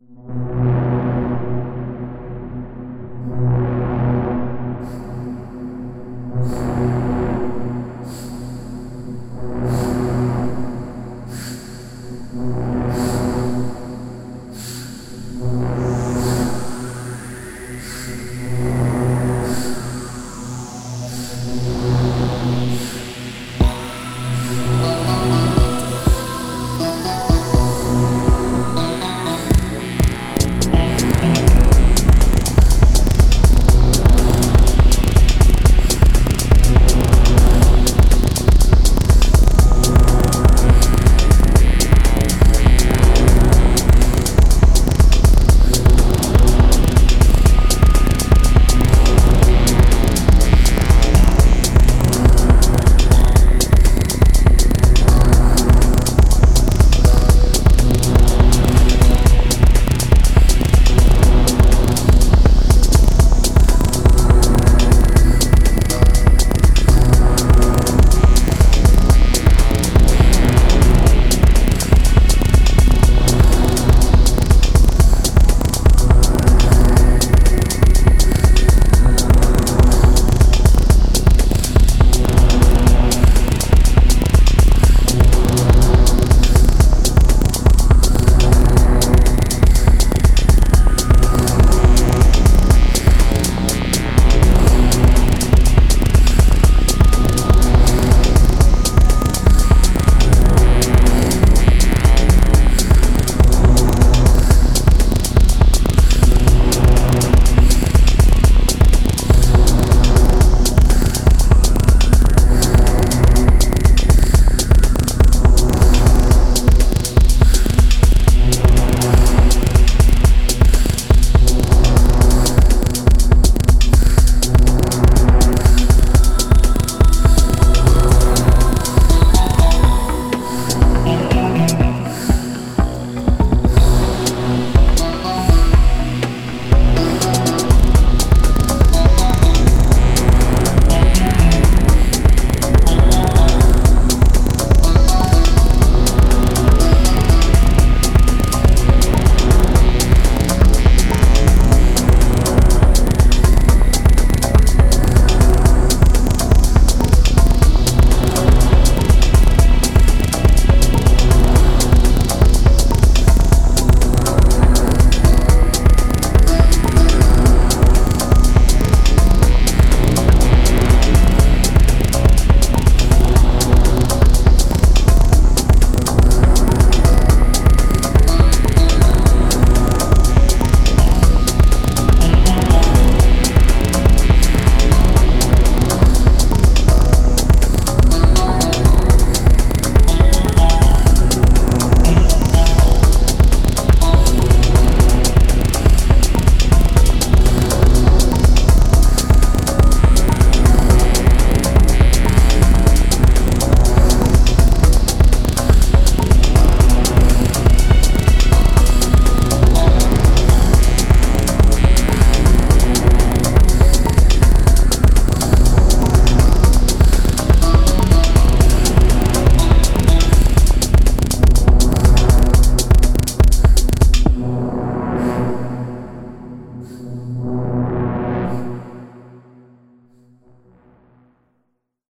you